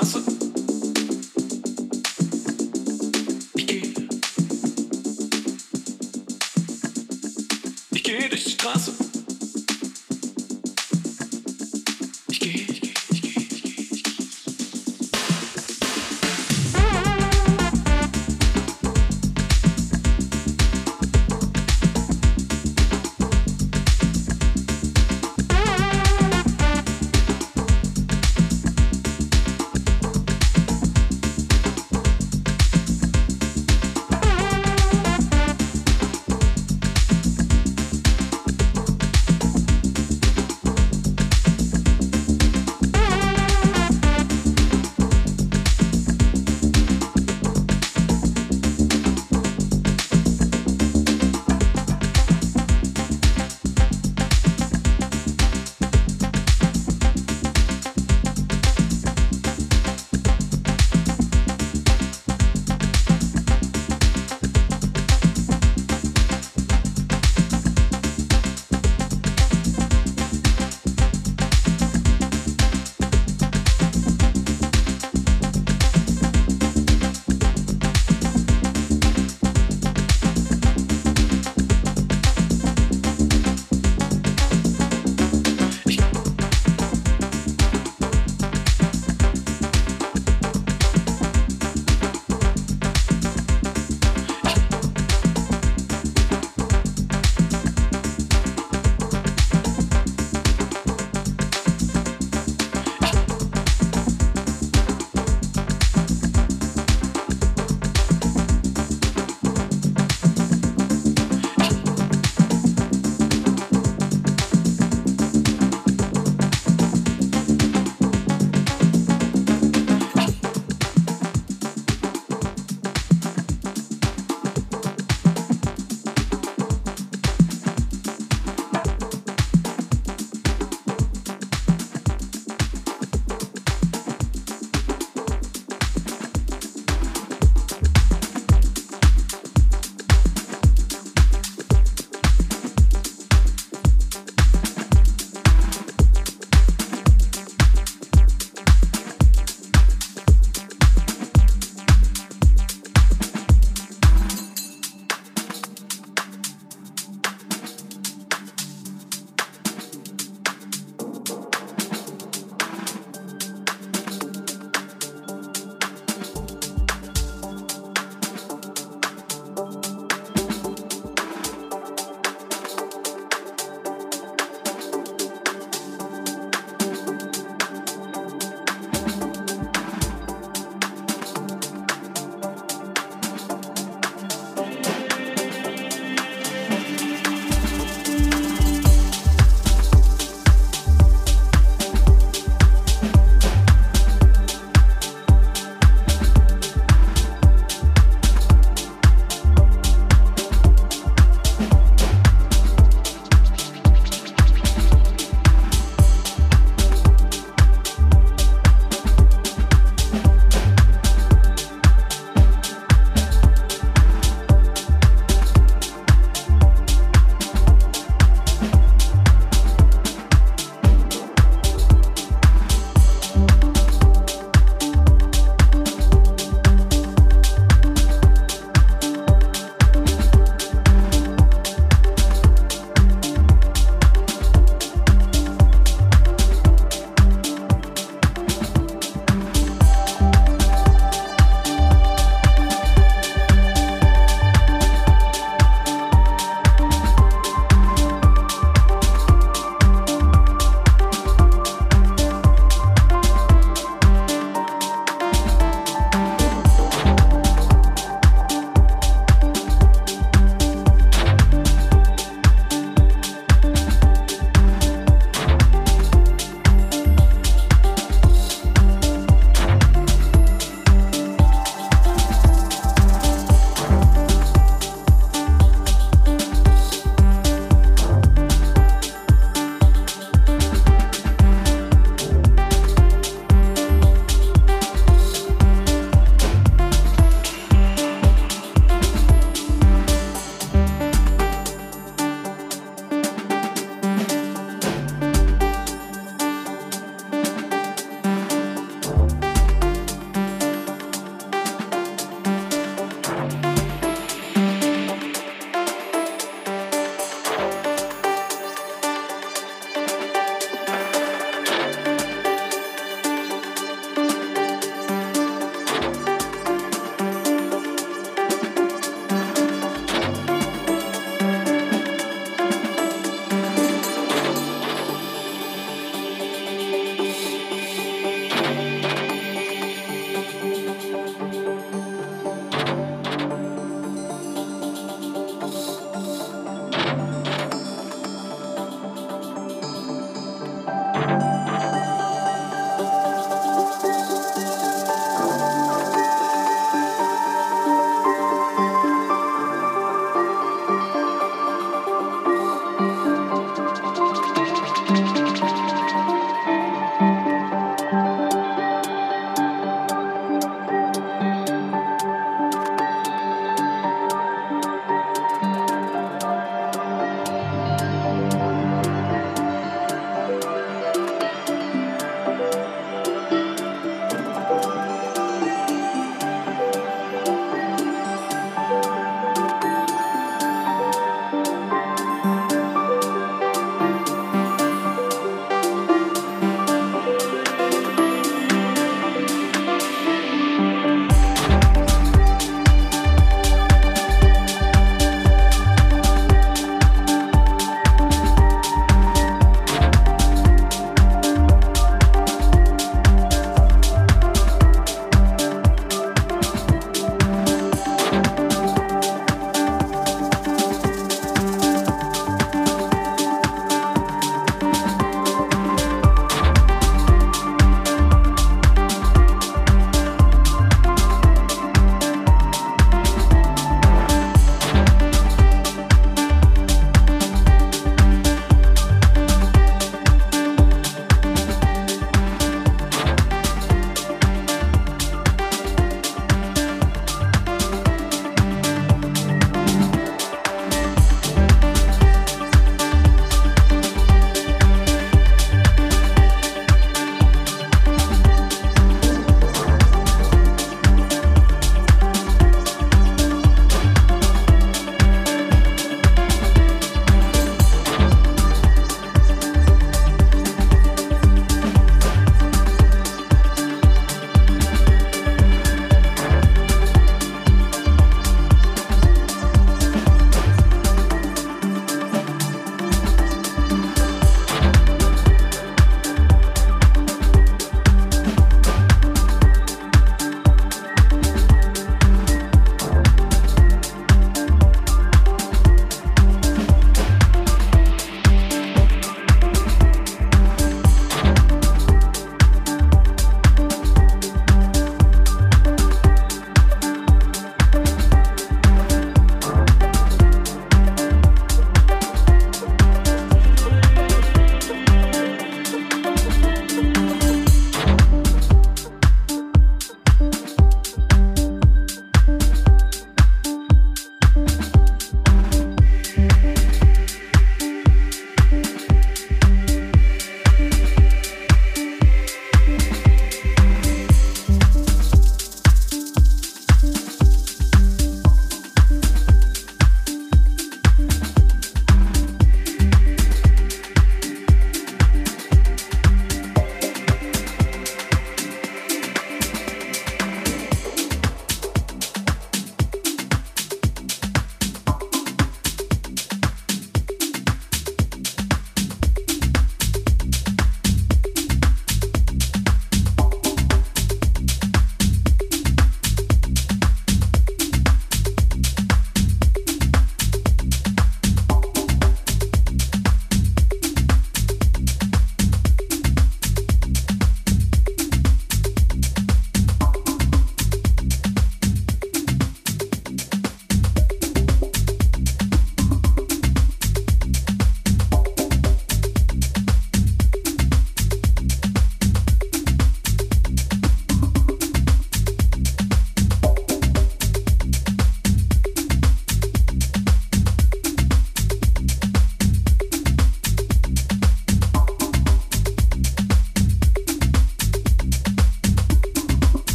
durch